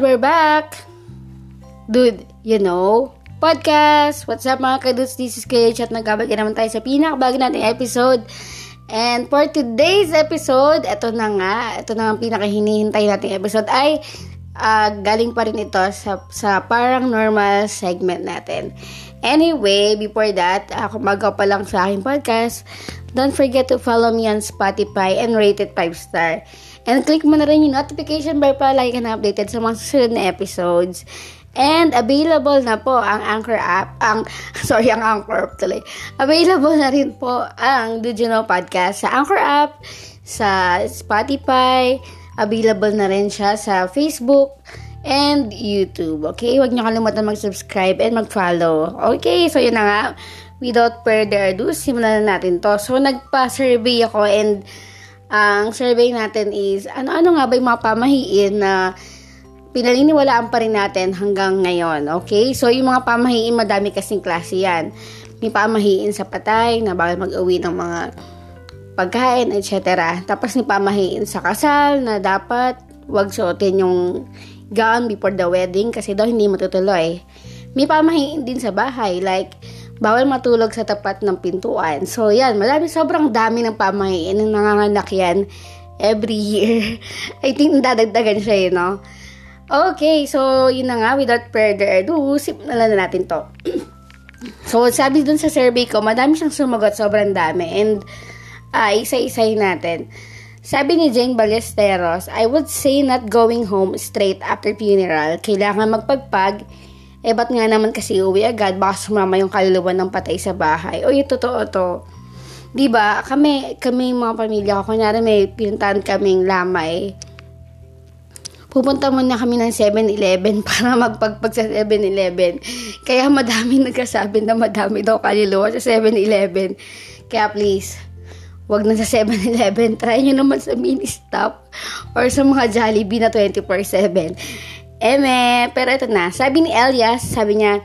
And we're back! Dude, you know, podcast. What's up mga kadudes? This is Kuya Chat. Nagkabagi naman tayo sa pinakabago nating episode. And for today's episode, ito na nga, ito na ang pinakahinihintay nating episode ay uh, galing pa rin ito sa, sa parang normal segment natin. Anyway, before that, uh, magaw pa lang sa aking podcast, don't forget to follow me on Spotify and rate it 5 star. And click mo na rin yung notification bell para lagi ka na updated sa mga susunod na episodes. And available na po ang Anchor app, ang, sorry, ang Anchor app tuloy. Available na rin po ang Did You Know Podcast sa Anchor app, sa Spotify, available na rin siya sa Facebook, and YouTube. Okay? Huwag niyo kalimutan mag-subscribe and mag-follow. Okay? So, yun na nga. Without further ado, simulan na natin to. So, nagpa-survey ako and ang survey natin is, ano-ano nga ba yung mga pamahiin na pinaniniwalaan pa rin natin hanggang ngayon. Okay? So, yung mga pamahiin, madami kasing klase yan. May pamahiin sa patay, na bawal mag-uwi ng mga pagkain, etc. Tapos may pamahiin sa kasal, na dapat wag suotin yung gown before the wedding kasi daw hindi matutuloy. May pamahiin din sa bahay, like, bawal matulog sa tapat ng pintuan. So, yan, marami, sobrang dami ng pamahiin na nanganganak yan every year. I think dadagdagan siya, you know? Okay, so yun na nga, without further ado, simulan na natin to. so, sabi dun sa survey ko, madami siyang sumagot, sobrang dami. And, uh, isa-isay natin. Sabi ni Jane Ballesteros, I would say not going home straight after funeral. Kailangan magpagpag. Eh, ba't nga naman kasi uwi agad? Baka sumama yung kaluluwa ng patay sa bahay. O, yung totoo to. Diba, kami, kami mga pamilya ko, kunyari may pinuntahan kaming lamay pupunta muna kami ng 7-Eleven para magpagpag sa 7-Eleven. Kaya madami nagkasabi na madami daw kaluluwa sa 7-Eleven. Kaya please, wag na sa 7-Eleven. Try nyo naman sa mini-stop or sa mga Jollibee na 24-7. Eme, pero ito na. Sabi ni Elias, sabi niya,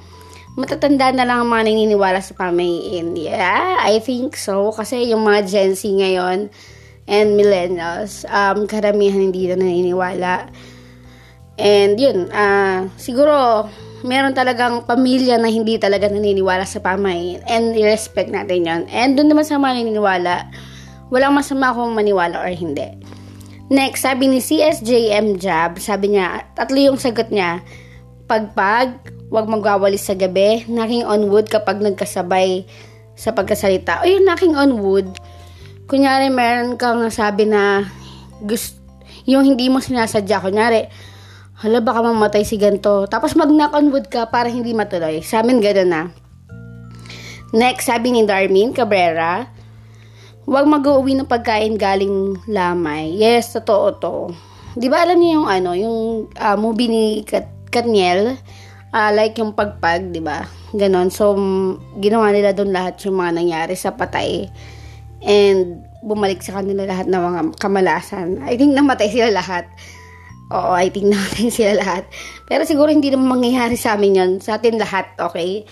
matatanda na lang ang mga naniniwala sa pamahiin. Yeah, I think so. Kasi yung mga Gen Z ngayon and millennials, um, karamihan hindi na naniniwala And yun, uh, siguro meron talagang pamilya na hindi talaga naniniwala sa pamahiin and i-respect natin yon And doon naman sa mga naniniwala, walang masama kung maniwala or hindi. Next, sabi ni CSJM Jab, sabi niya, tatlo yung sagot niya. Pagpag, wag magwawalis sa gabi, knocking on wood kapag nagkasabay sa pagkasalita. O yung knocking on wood, kunyari meron kang nasabi na gusto, yung hindi mo sinasadya, kunyari, hala baka mamatay si ganto. Tapos mag knock on wood ka para hindi matuloy. Sa amin gano'n na. Next, sabi ni Darmin Cabrera, huwag mag-uwi ng pagkain galing lamay. Yes, totoo to. Di ba alam niyo yung ano, yung uh, movie ni Kat Katniel, uh, like yung pagpag, di ba? Ganon. So, ginawa nila doon lahat yung mga nangyari sa patay. And, bumalik sa kanila lahat ng mga kamalasan. I think namatay sila lahat. Oo, I think natin sila lahat. Pero siguro hindi naman mangyayari sa amin yun. Sa atin lahat, okay?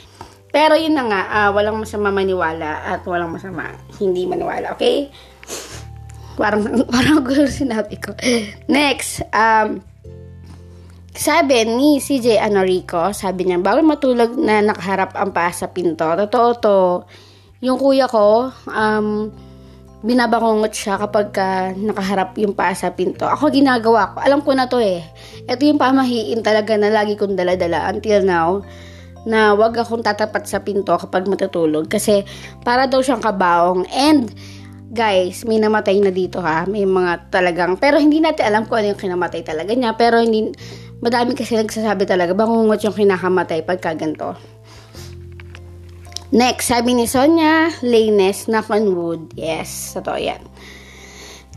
Pero yun na nga, uh, walang masama maniwala at walang masama hindi maniwala, okay? Parang, parang gulo sinabi ko. Next, um, sabi ni CJ Anorico, sabi niya, bawal matulog na nakaharap ang paa sa pinto. Totoo to. Yung kuya ko, um, binabangungot siya kapag ka nakaharap yung paa sa pinto. Ako ginagawa ko. Alam ko na to eh. Ito yung pamahiin talaga na lagi kong daladala until now na wag akong tatapat sa pinto kapag matutulog kasi para daw siyang kabaong and guys, may namatay na dito ha. May mga talagang, pero hindi natin alam kung ano yung kinamatay talaga niya. Pero hindi, madami kasi nagsasabi talaga, bangungot yung kinakamatay pagka ganito. Next, sabi ni Sonia Lanes, knock on wood. Yes, totoo yan.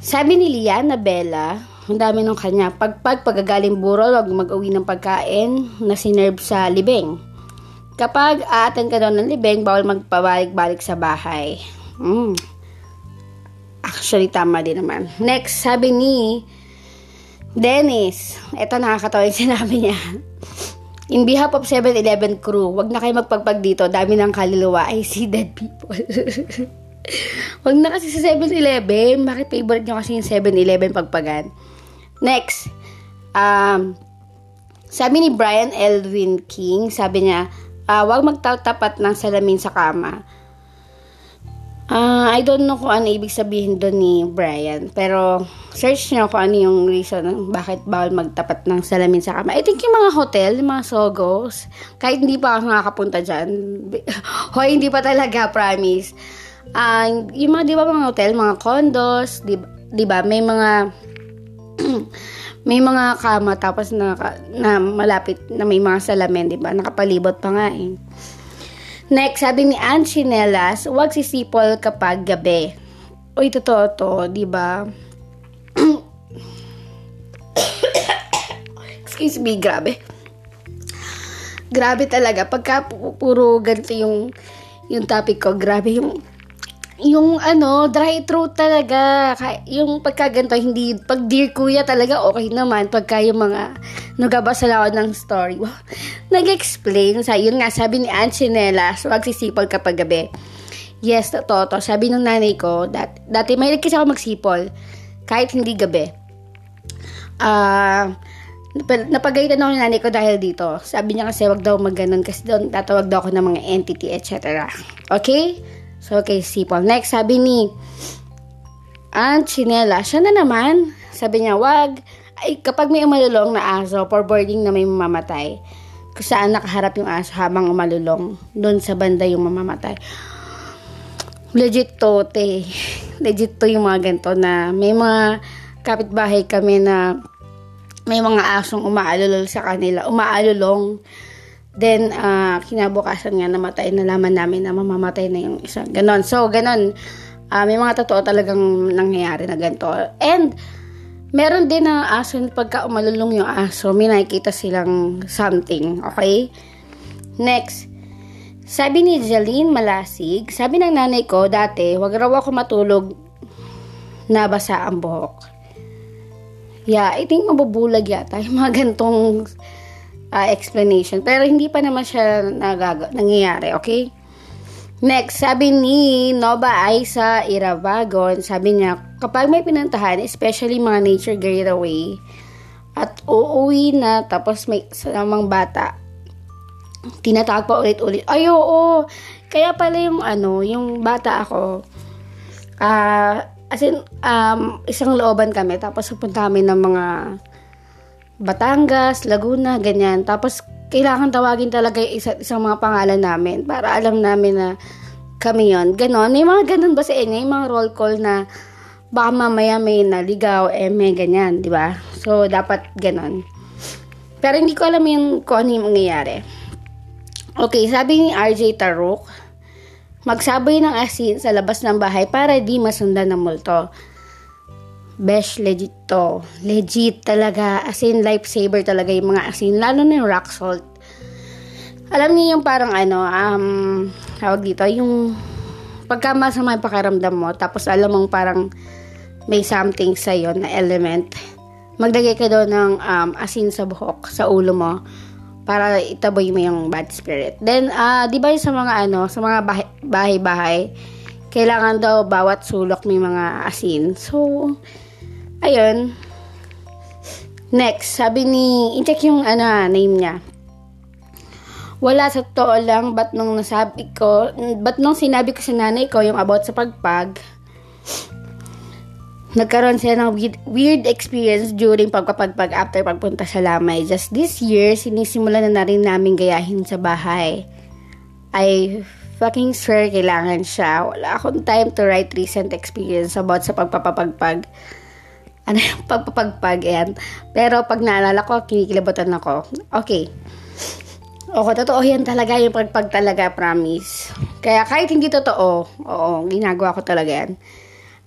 Sabi ni Liana Bella, ang dami nung kanya, pagpag pagagaling burol, wag mag-uwi ng pagkain na sinerve sa libeng. Kapag aaten ka daw ng libeng, bawal magpabalik-balik sa bahay. Mm. Actually, tama din naman. Next, sabi ni Dennis, ito nakakatawa yung sinabi niya. In behalf of 7-Eleven crew, wag na kayo magpagpag dito. Dami ng kaluluwa. I see dead people. wag na kasi sa 7-Eleven. Bakit favorite nyo kasi yung 7-Eleven pagpagan? Next. Um, Sabi ni Brian Elwin King, sabi niya, uh, huwag magtatapat ng salamin sa kama. Uh, I don't know kung ano ibig sabihin doon ni Brian. Pero, search nyo kung ano yung reason bakit bawal magtapat ng salamin sa kama. I think yung mga hotel, yung mga sogos, kahit hindi pa ako nakakapunta dyan, hoy, hindi pa talaga, promise. Uh, yung mga, di ba, mga hotel, mga condos, di, di ba, may mga, may mga kama tapos na, na malapit na may mga salamin, di ba? Nakapalibot pa nga eh. Next, sabi ni Ann Chinelas, huwag sisipol kapag gabi. Uy, totoo to, di ba? Excuse me, grabe. Grabe talaga. Pagka puro ganito yung, yung topic ko, grabe yung yung ano, dry throat talaga. Yung pagkaganto, hindi, pag dear kuya talaga, okay naman. Pagka yung mga, nagabasa ako ng story. Wow. Nag-explain sa, yun nga, sabi ni Aunt Chinela, so magsisipol kapag gabi. Yes, totoo to. Sabi ng nanay ko, dat, dati may kasi ako magsipol, kahit hindi gabi. Ah, uh, napagalitan ako ng nanay ko dahil dito. Sabi niya kasi wag daw magganon kasi doon tatawag daw ako ng mga entity, etc. Okay? So, okay, sipol. Next, sabi ni Aunt Chinela, siya na naman. Sabi niya, wag. Ay, kapag may umalulong na aso for boarding na may mamamatay, kung saan nakaharap yung aso habang umalulong, doon sa banda yung mamamatay. Legit to, te. Legit to yung mga ganito na may mga kapitbahay kami na may mga asong umaalulol sa kanila, umaalulong Then, uh, kinabukasan nga namatay, nalaman namin na mamamatay na yung isa. Ganon. So, ganon. Uh, may mga totoo talagang nangyayari na ganito. And, meron din na aso pagka umalulong yung aso, may nakikita silang something. Okay? Next. Sabi ni Jaline Malasig, sabi ng nanay ko dati, wag raw ako matulog na basa ang buhok. Yeah, I think mabubulag yata yung mga gantong uh, explanation. Pero hindi pa naman siya nagag- nangyayari, okay? Next, sabi ni Nova Aisa Iravagon, sabi niya, kapag may pinuntahan, especially mga nature getaway, at uuwi na tapos may samang bata, tinatawag pa ulit-ulit. Ay, oo. Kaya pala yung ano, yung bata ako, ah, uh, as in, um, isang looban kami, tapos pupunta kami ng mga Batangas, Laguna, ganyan. Tapos, kailangan tawagin talaga yung isa, isang mga pangalan namin para alam namin na kami yon Ganon. May mga ganon ba sa inyo? Yung mga roll call na baka mamaya may naligaw, eh may ganyan, di ba? So, dapat ganon. Pero hindi ko alam yung kung ano yung mangyayari. Okay, sabi ni RJ Taruk, magsaboy ng asin sa labas ng bahay para di masundan ng multo. Besh, legit to. Legit talaga. As in, lifesaver talaga yung mga asin. Lalo na yung rock salt. Alam niyo yung parang ano, um, tawag dito, yung pagka masama yung pakaramdam mo, tapos alam mong parang may something sa'yo na element, maglagay ka doon ng um, asin sa buhok, sa ulo mo, para itaboy mo yung bad spirit. Then, uh, di ba sa mga ano, sa mga bahay-bahay, kailangan daw bawat sulok may mga asin. So, Ayun. Next, sabi ni, i-check yung ano, name niya. Wala sa totoo lang, but nung nasabi ko, but nung sinabi ko sa nanay ko yung about sa pagpag, nagkaroon siya ng weird, experience during pagpapagpag after pagpunta sa Lamay. Just this year, sinisimulan na na rin namin gayahin sa bahay. I fucking swear kailangan siya. Wala akong time to write recent experience about sa pagpapagpag ano yung pagpapagpag yan. Pero pag naalala ko, kinikilabutan ako. Okay. Oo, totoo yan talaga yung pagpag talaga, promise. Kaya kahit hindi totoo, oo, ginagawa ko talaga yan.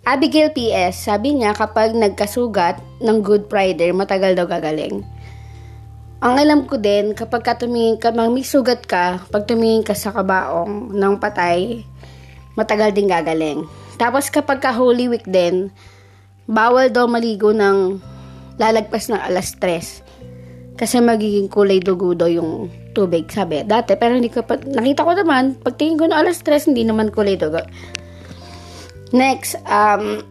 Abigail PS, sabi niya kapag nagkasugat ng Good Friday, matagal daw gagaling. Ang alam ko din, kapag ka tumingin ka, may sugat ka, pag tumingin ka sa kabaong ng patay, matagal din gagaling. Tapos kapag ka Holy Week din, bawal daw maligo ng lalagpas ng alas 3 kasi magiging kulay dugo daw yung tubig, sabi. Dati, pero hindi ko pa, nakita ko naman, pagtingin ko na alas 3, hindi naman kulay dugo. Next, um,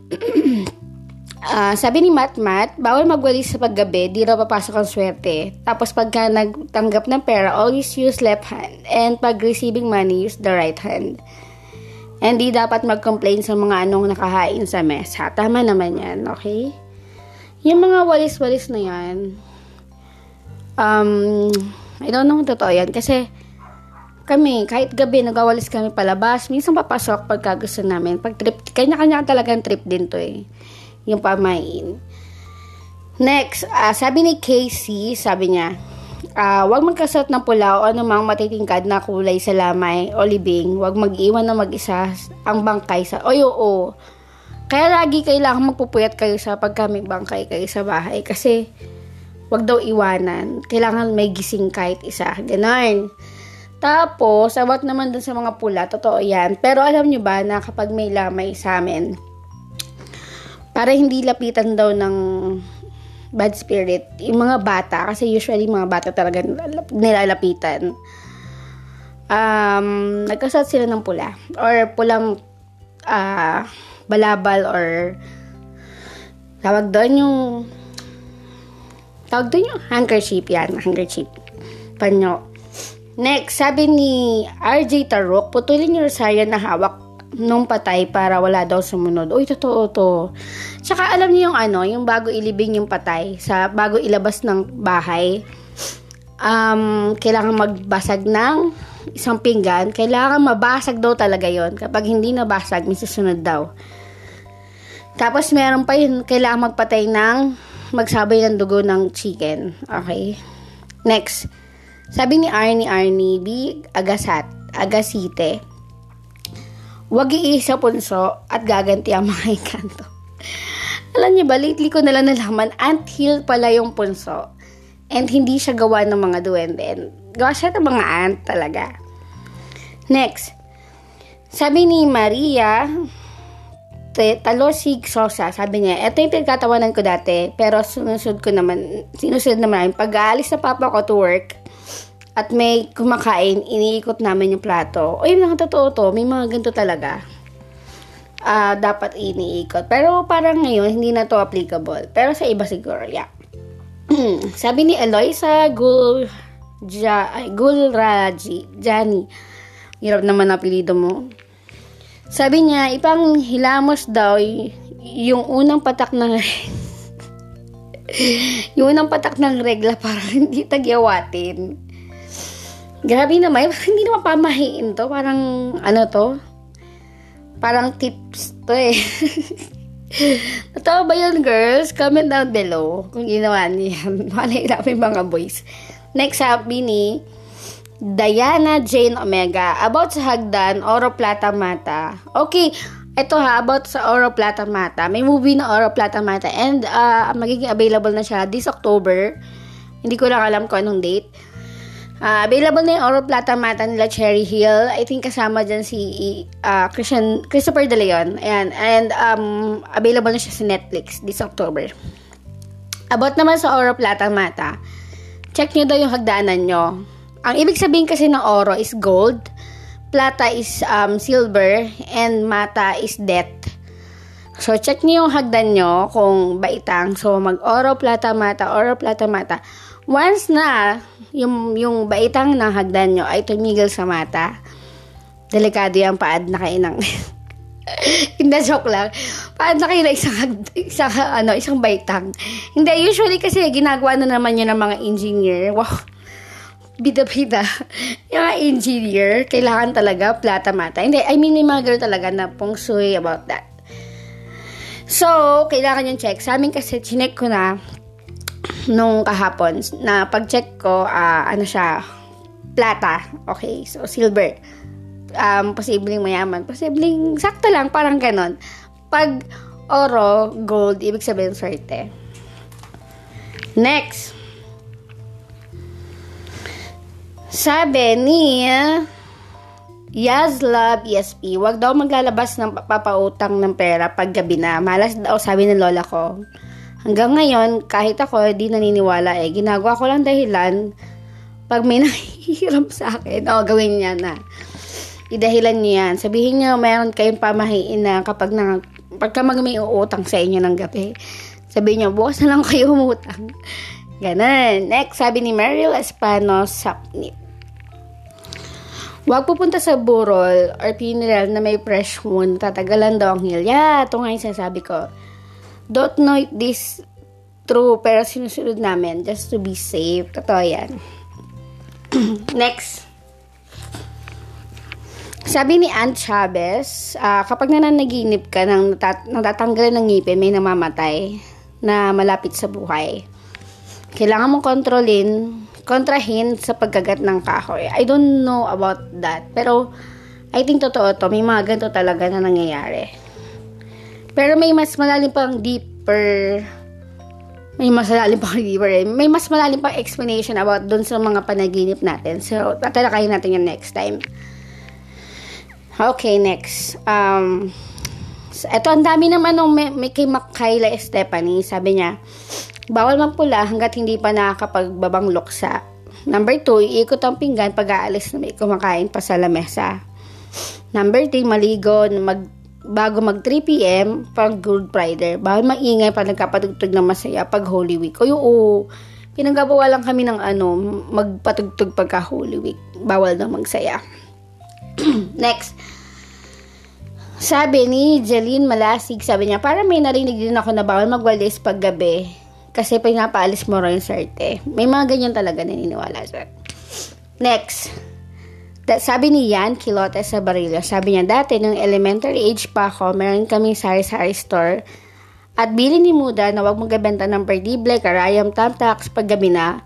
Uh, sabi ni Mat Mat, bawal magwalis sa paggabi, di raw papasok ang swerte. Tapos pagka nagtanggap ng pera, always use left hand. And pag receiving money, use the right hand. And di dapat mag-complain sa mga anong nakahain sa mesa. Tama naman yan, okay? Yung mga walis-walis na yan, um, I don't know kung totoo yan. Kasi, kami, kahit gabi, nagawalis kami palabas. Minsan papasok pagka gusto namin. Pag trip, kanya-kanya talagang trip din to eh yung pamain. Next, uh, sabi ni Casey, sabi niya, uh, huwag magkasot ng pula o anumang matitingkad na kulay sa lamay o libing. Huwag mag-iwan na mag-isa ang bangkay sa... Oy, oo. Kaya lagi kailangan magpupuyat kayo sa pagka may bangkay kayo sa bahay. Kasi, wag daw iwanan. Kailangan may gising kahit isa. Ganon. Tapos, about naman dun sa mga pula, totoo yan. Pero alam nyo ba na kapag may lamay sa amin, para hindi lapitan daw ng bad spirit yung mga bata kasi usually mga bata talaga nilalapitan. Um, nagkasat sila ng pula or pulang uh, balabal or tawag doon yung tawag doon yung handkerchief yan handkerchief panyo. Next sabi ni RJ Tarok putulin yung rosaryo na hawak nung patay para wala daw sumunod. Uy, totoo to. Tsaka alam niyo yung ano, yung bago ilibing yung patay, sa bago ilabas ng bahay, um, kailangan magbasag ng isang pinggan, kailangan mabasag daw talaga yon Kapag hindi nabasag, may susunod daw. Tapos meron pa yun, kailangan magpatay ng magsabay ng dugo ng chicken. Okay? Next. Sabi ni Arnie Arnie, B. Agasat, Agasite, Huwag iisa punso at gaganti ang mga ikanto. Alam niyo ba, lately ko nalang nalaman, ant hill pala yung punso. And hindi siya gawa ng mga duwende. Gawa siya ng mga ant talaga. Next. Sabi ni Maria, Talosig Sosa, sabi niya, ito yung pinagkatawanan ko dati, pero sinusunod ko naman, sinusunod naman, pag-aalis na papa ko to work, at may kumakain, iniikot namin yung plato. O yun lang, totoo to. May mga ganito talaga. Uh, dapat iniikot. Pero parang ngayon, hindi na to applicable. Pero sa iba siguro, yeah. Sabi ni Eloisa Gul... Ja, Gulraji, Jani. Hirap naman apelido mo. Sabi niya, ipang hilamos daw yung unang patak ng yung unang patak ng regla para hindi tagyawatin. Grabe naman, hindi naman pamahiin to. Parang, ano to? Parang tips to eh. Natawa ba yun, girls? Comment down below kung ginawa niyan. Malay namin mga boys. Next sabi ni Diana Jane Omega about sa hagdan Oro Plata Mata. Okay, ito ha, about sa Oro Plata Mata. May movie na Oro Plata Mata and uh, magiging available na siya this October. Hindi ko lang alam kung anong date. Uh, available na yung Oro Plata Mata nila Cherry Hill. I think kasama dyan si uh, Christian, Christopher De Leon. Ayan. And um, available na siya sa Netflix this October. About naman sa Oro Plata Mata, check nyo daw yung hagdanan nyo. Ang ibig sabihin kasi ng Oro is gold, Plata is um, silver, and Mata is death. So, check nyo yung hagdan nyo kung baitang. So, mag-Oro Plata Mata, Oro Plata Mata Once na yung, yung baitang ng hagdan nyo ay tumigil sa mata, delikado yung paad na kainang. Hindi, joke lang. Paad na kayo na isang, isang, ano, isang baitang. Hindi, usually kasi ginagawa na naman yun ng mga engineer. Wow. Bida-bida. yung mga engineer, kailangan talaga plata mata. Hindi, I mean, may mga girl talaga na pong suy about that. So, kailangan yung check. Sa amin kasi, chinek ko na, nung kahapon na pag-check ko, uh, ano siya, plata. Okay, so silver. Um, posibleng mayaman. Posibleng sakto lang, parang ganon. Pag oro, gold, ibig sabihin swerte. Next. Sabi ni Yazlab ESP, wag daw maglalabas ng papautang ng pera pag gabi na. Malas daw, sabi ng lola ko. Hanggang ngayon, kahit ako di naniniwala eh, ginagawa ko lang dahilan pag may nahihiram sa akin, o gawin niya na. Idahilan niyo yan. Sabihin niyo, meron kayong pamahiin na kapag na, pagka mag may uutang sa inyo ng gabi, sabi niyo, bukas na lang kayo umutang. Ganun. Next, sabi ni Meryl Espano Sapnip. Huwag pupunta sa burol or funeral na may fresh wound, tatagalan daw ang heal. Yeah, ito nga yung sasabi ko. Don't know if this true, pero sinusunod namin just to be safe. Totoo yan. Next. Sabi ni Aunt Chavez, uh, kapag nananaginip ka ng natat- natatanggalan ng ngipin, may namamatay na malapit sa buhay. Kailangan mong kontrolin, kontrahin sa pagkagat ng kahoy. I don't know about that. Pero, I think totoo to. May mga ganito talaga na nangyayari. Pero may mas malalim pang deeper may mas malalim pang deeper eh. May mas malalim pang explanation about dun sa mga panaginip natin. So, tatalakayin natin yung next time. Okay, next. Um, ito, ang dami naman nung may, may kay Makayla Stephanie. Sabi niya, bawal magpula hanggat hindi pa nakakapagbabang luksa. Number 2, iikot ang pinggan pag aalis na may kumakain pa sa lamesa. Number 3, maligo mag, bago mag 3 p.m. pag Good Friday. Bawal maingay pag nagkapatugtog ng masaya pag Holy Week. O yung pinagawa lang kami ng ano, magpatugtog pagka Holy Week. Bawal na magsaya. Next. Sabi ni Jeline Malasig, sabi niya, para may narinig din ako na bawal magwalis pag gabi. Kasi pinapaalis mo rin yung sarte. May mga ganyan talaga naniniwala sa. Next. That, sabi ni Yan Kilote sa Barillo, sabi niya, dati nung elementary age pa ako, meron kaming sari-sari store. At bilin ni Muda na wag magabenta ng perdible, karayam, tamtax, pag gabi na.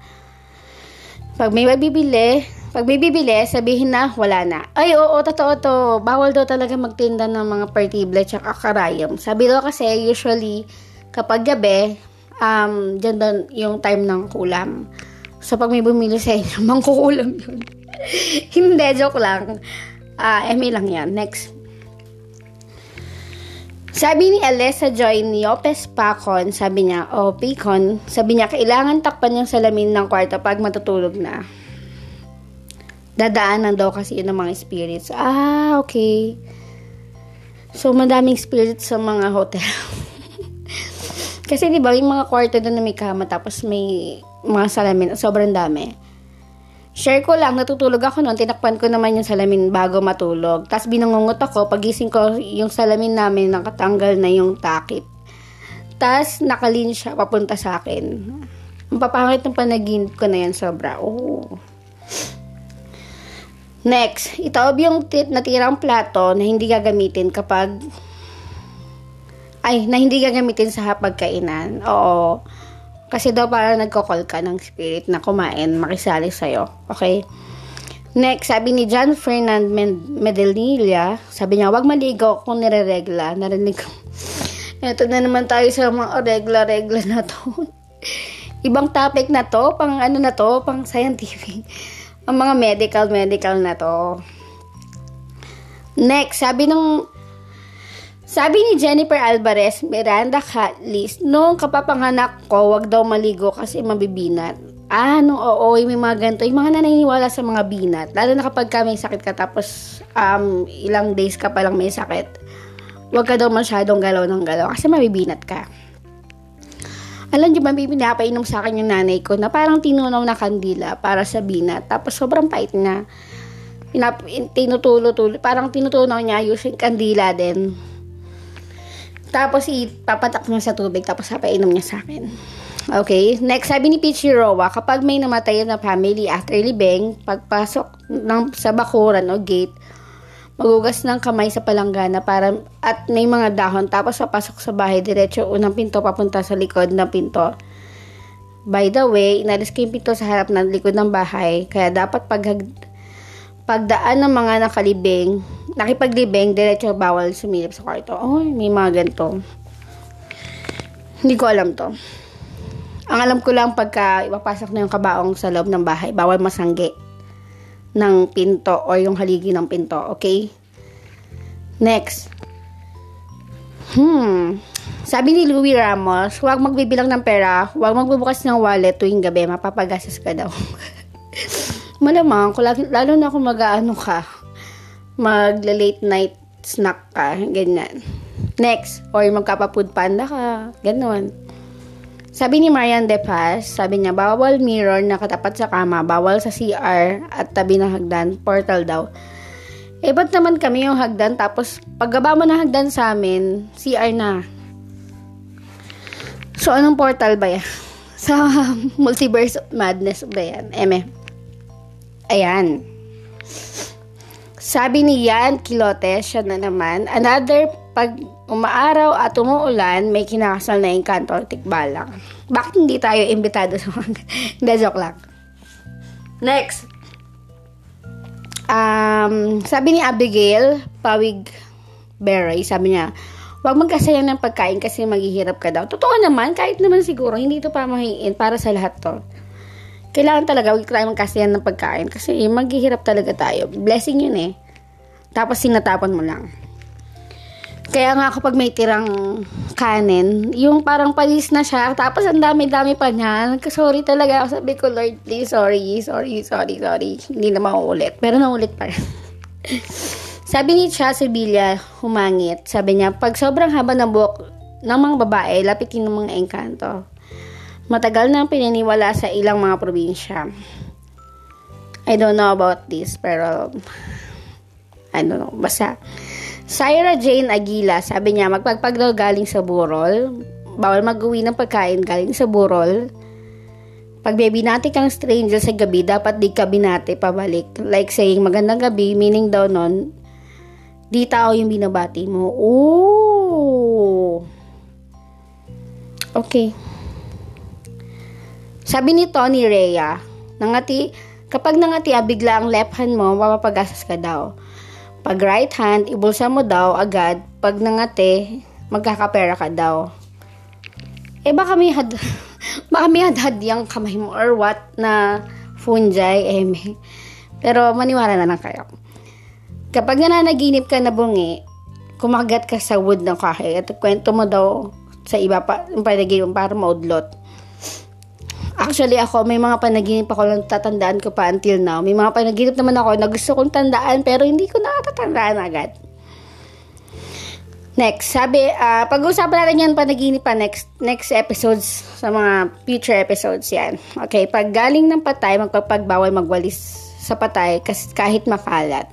Pag may mabibili, pag may bibili, sabihin na, wala na. Ay, oo, totoo to. Bawal daw talaga magtinda ng mga partible at karayom. Sabi daw kasi, usually, kapag gabi, um, dyan doon yung time ng kulam. So, pag may bumili sa inyo, mangkukulam yun. Hindi, joke lang. Ah, uh, Emi lang yan. Next. Sabi ni Alessa Joy ni Opes Pacon, sabi niya, o oh, Picon, sabi niya, kailangan takpan yung salamin ng kwarto pag matutulog na dadaanan daw kasi yun ng mga spirits. Ah, okay. So, madaming spirits sa mga hotel. kasi di ba, yung mga kwarto doon na may kama, tapos may mga salamin, sobrang dami. Share ko lang, natutulog ako noon, tinakpan ko naman yung salamin bago matulog. Tapos binangungot ako, pagising ko, yung salamin namin, nakatanggal na yung takip. Tapos nakalin siya, papunta sa akin. Ang papangit ng panaginip ko na yan, sobra. Oh. Next, itaob yung natirang plato na hindi gagamitin kapag ay, na hindi gagamitin sa hapagkainan. Oo. Kasi daw para nagkokol ka ng spirit na kumain, makisali sa'yo. Okay? Next, sabi ni John Fernand Medelilla, sabi niya, wag maligo kung nire-regla. Narinig ko. Ito na naman tayo sa mga regla-regla na to. Ibang topic na to, pang ano na to, pang scientific ang mga medical, medical na to. Next, sabi nung sabi ni Jennifer Alvarez, Miranda Catlis, nung kapapanganak ko, wag daw maligo kasi mabibinat. Ah, nung oo, may mga ganito. Yung mga naniniwala sa mga binat. Lalo na kapag ka sakit ka, tapos um, ilang days ka palang may sakit. Huwag ka daw masyadong galaw ng galaw kasi mabibinat ka. Alam niyo ba, may pinapainom sa akin yung nanay ko na parang tinunaw na kandila para sa binat. Tapos sobrang pait na. Pinap, tinutulo-tulo. Parang tinutunaw niya using kandila din. Tapos ipapatak niya sa tubig tapos papainom niya sa akin. Okay, next sabi ni Peachy Rowa, kapag may namatay na family after libing, pagpasok ng, sa bakuran o gate, magugas ng kamay sa palanggana para at may mga dahon tapos papasok sa bahay diretso unang pinto papunta sa likod ng pinto. By the way, inalis ko yung pinto sa harap ng likod ng bahay kaya dapat pag pagdaan ng mga nakalibing, nakipaglibing, diretso bawal sumilip sa kwarto. Oh, may mga ganito. Hindi ko alam to. Ang alam ko lang pagka ipapasok na yung kabaong sa loob ng bahay, bawal masangge ng pinto or yung haligi ng pinto. Okay? Next. Hmm. Sabi ni Louie Ramos, huwag magbibilang ng pera, huwag magbubukas ng wallet tuwing gabi, mapapagasas ka daw. Malamang, lalo na kung mag-ano ka, mag-late night snack ka, ganyan. Next, or magkapa-food panda ka, ganun. Sabi ni Marian De Paz, sabi niya, bawal mirror na katapat sa kama, bawal sa CR at tabi ng hagdan, portal daw. Eh, ba't naman kami yung hagdan? Tapos, paggaba mo ng hagdan sa amin, CR na. So, anong portal ba yan? Sa multiverse madness ba yan? Eme. Ayan. Sabi ni Yan Kilote, siya na naman, another pag umaaraw at umuulan, may kinakasal na engkanto or tikbalang. Bakit hindi tayo imbitado sa mga... Hindi, joke lang. Next. Um, sabi ni Abigail, Pawig Berry, sabi niya, Huwag magkasayang ng pagkain kasi maghihirap ka daw. Totoo naman, kahit naman siguro, hindi ito pamahiin para sa lahat to. Kailangan talaga, huwag tayo magkasayang ng pagkain kasi maghihirap talaga tayo. Blessing yun eh. Tapos sinatapon mo lang. Kaya nga kapag may tirang kanin, yung parang palis na siya, tapos ang dami-dami pa niya. Sorry talaga ako. Sabi ko, Lord, please, sorry, sorry, sorry, sorry. Hindi na mauulit. Pero naulit pa rin. Sabi ni Cha Sevilla, humangit. Sabi niya, pag sobrang haba ng buhok ng mga babae, lapitin ng mga engkanto. Matagal na pininiwala sa ilang mga probinsya. I don't know about this, pero I don't know, basta. Syra Jane Aguila, sabi niya, magpagpag daw galing sa burol. Bawal mag-uwi ng pagkain galing sa burol. Pag may binati kang stranger sa gabi, dapat di ka binati pabalik. Like saying, magandang gabi, meaning daw nun, Di tao yung binabati mo. Oh! Okay. Sabi ni Tony Rhea, nangati, kapag nangati bigla ang left hand mo, mapapagasas ka daw. Pag right hand, ibulsa mo daw agad. Pag nangati, magkakapera ka daw. Eh baka may had, baka may hadhad yung kamay mo or what na fungi, eh, pero maniwala na lang kayo. Kapag nananaginip ka na bungi, kumagat ka sa wood ng kahoy at kwento mo daw sa iba pa, panaginip para maudlot. Actually, ako, may mga panaginip ako lang tatandaan ko pa until now. May mga panaginip naman ako na gusto kong tandaan pero hindi ko nakatatandaan agad. Next, sabi, uh, pag-uusapan natin yan panaginip pa next, next episodes sa mga future episodes yan. Okay, pag galing ng patay, magpapagbawal magwalis sa patay kasi kahit makalat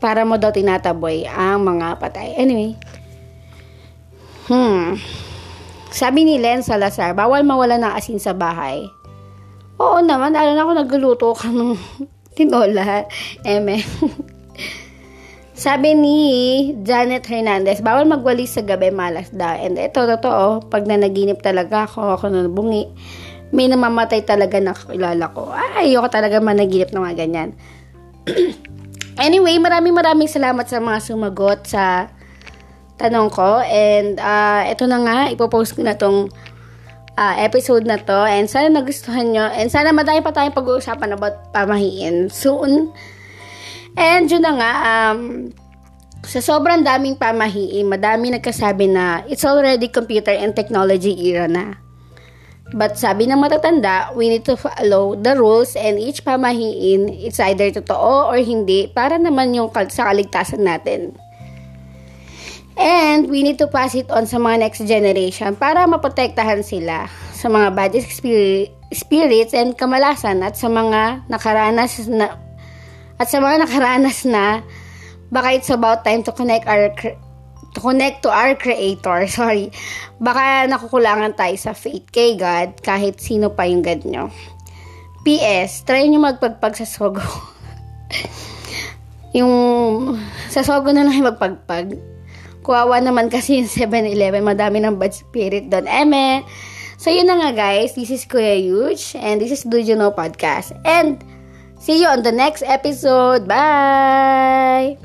para mo daw tinataboy ang mga patay. Anyway. Hmm. Sabi ni Len Salazar, bawal mawala ng asin sa bahay. Oo naman, alam na ako nagluluto ka ng tinola. Eme. Sabi ni Janet Hernandez, bawal magwalis sa gabi, malas daw. And ito, totoo, pag nanaginip talaga ako, ako nabungi, may namamatay talaga na kakilala ko. Ay, ayoko talaga managinip ng mga ganyan. Anyway, maraming maraming salamat sa mga sumagot sa tanong ko. And uh, ito na nga, ipopost ko na tong uh, episode na to. And sana nagustuhan nyo. And sana madami pa tayong pag-uusapan about pamahiin soon. And yun na nga, um, sa sobrang daming pamahiin, madami nagkasabi na it's already computer and technology era na. But sabi ng matatanda, we need to follow the rules and each pamahiin, it's either totoo or hindi, para naman yung sa kaligtasan natin. And we need to pass it on sa mga next generation para maprotektahan sila sa mga bad spirits and kamalasan at sa mga nakaranas na at sa mga nakaranas na baka it's about time to connect our to connect to our Creator, sorry, baka nakukulangan tayo sa faith kay God kahit sino pa yung God nyo. PS, try nyo magpagpag sa sogo. yung sa sogo na lang magpagpag. Kuwawa naman kasi yung 7-Eleven, madami ng bad spirit doon. Eme! So, yun na nga guys. This is Kuya Huge and this is Do You Know Podcast. And see you on the next episode. Bye!